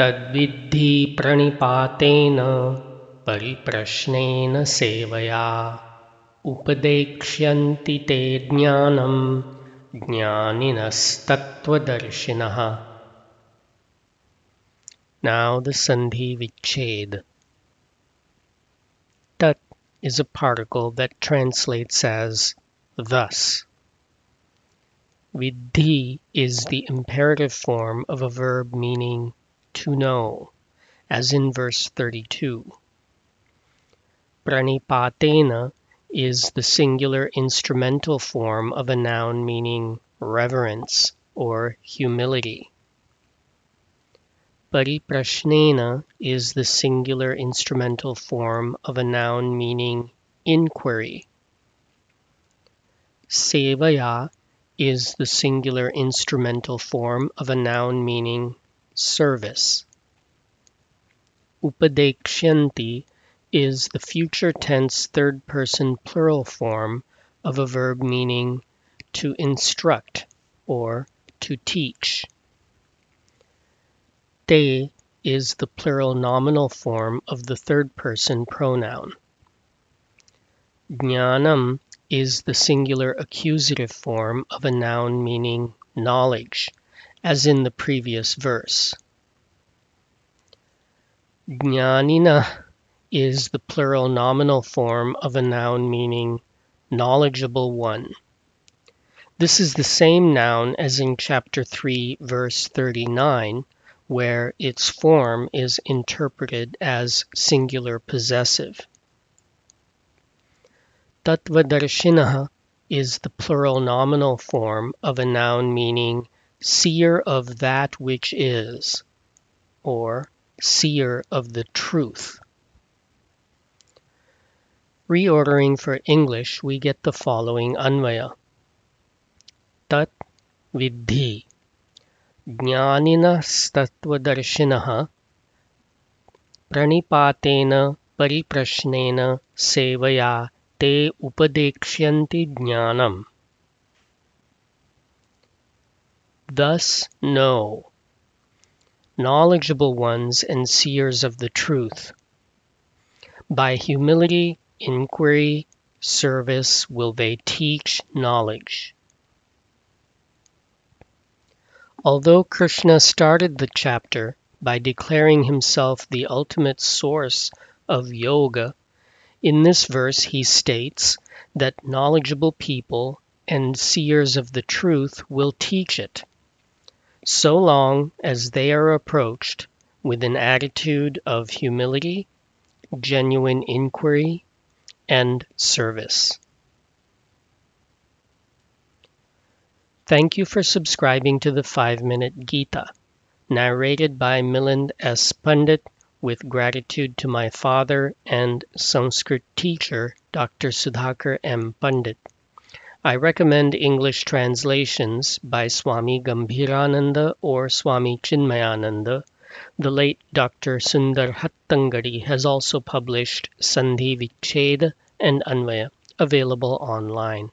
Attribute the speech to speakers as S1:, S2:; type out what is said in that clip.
S1: तद्विद्धि प्रणिपातेन परिप्रश्नेन सेवया उपदेक्ष्यन्ति ते ज्ञानं ज्ञानिनस्तत्त्वदर्शिनः Now the Sandhi Vichhed. Tat is a particle that translates as thus. Vidhi is the imperative form of a verb meaning to know, as in verse 32. Pranipatena is the singular instrumental form of a noun meaning reverence or humility. Pariprashnena is the singular instrumental form of a noun meaning inquiry. Sevaya is the singular instrumental form of a noun meaning service. Upadekshanti is the future tense third person plural form of a verb meaning to instruct or to teach. Te is the plural nominal form of the third person pronoun. Jnanam is the singular accusative form of a noun meaning knowledge, as in the previous verse. Jnanina is the plural nominal form of a noun meaning knowledgeable one. This is the same noun as in chapter 3, verse 39, where its form is interpreted as singular possessive. Tatvadarshinaha is the plural nominal form of a noun meaning seer of that which is, or seer of the truth. Reordering for English, we get the following anvaya. Tat vidhi jnaninas tatvadarshinaha pranipatena परिप्रश्नेन sevaya te उपदेक्ष्यन्ति ज्ञानम् Thus know knowledgeable ones and seers of the truth. By humility, inquiry, service will they teach knowledge. Although Krishna started the chapter by declaring himself the ultimate source of yoga, in this verse he states that knowledgeable people and seers of the truth will teach it, so long as they are approached with an attitude of humility, genuine inquiry, and service. Thank you for subscribing to the 5 Minute Gita, narrated by Milind S. Pandit with gratitude to my father and Sanskrit teacher, Dr. Sudhakar M. Pandit. I recommend English translations by Swami Gambhirananda or Swami Chinmayananda. The late Dr. Sundar Hattangadi has also published Sandhi Vicheda and Anvaya, available online.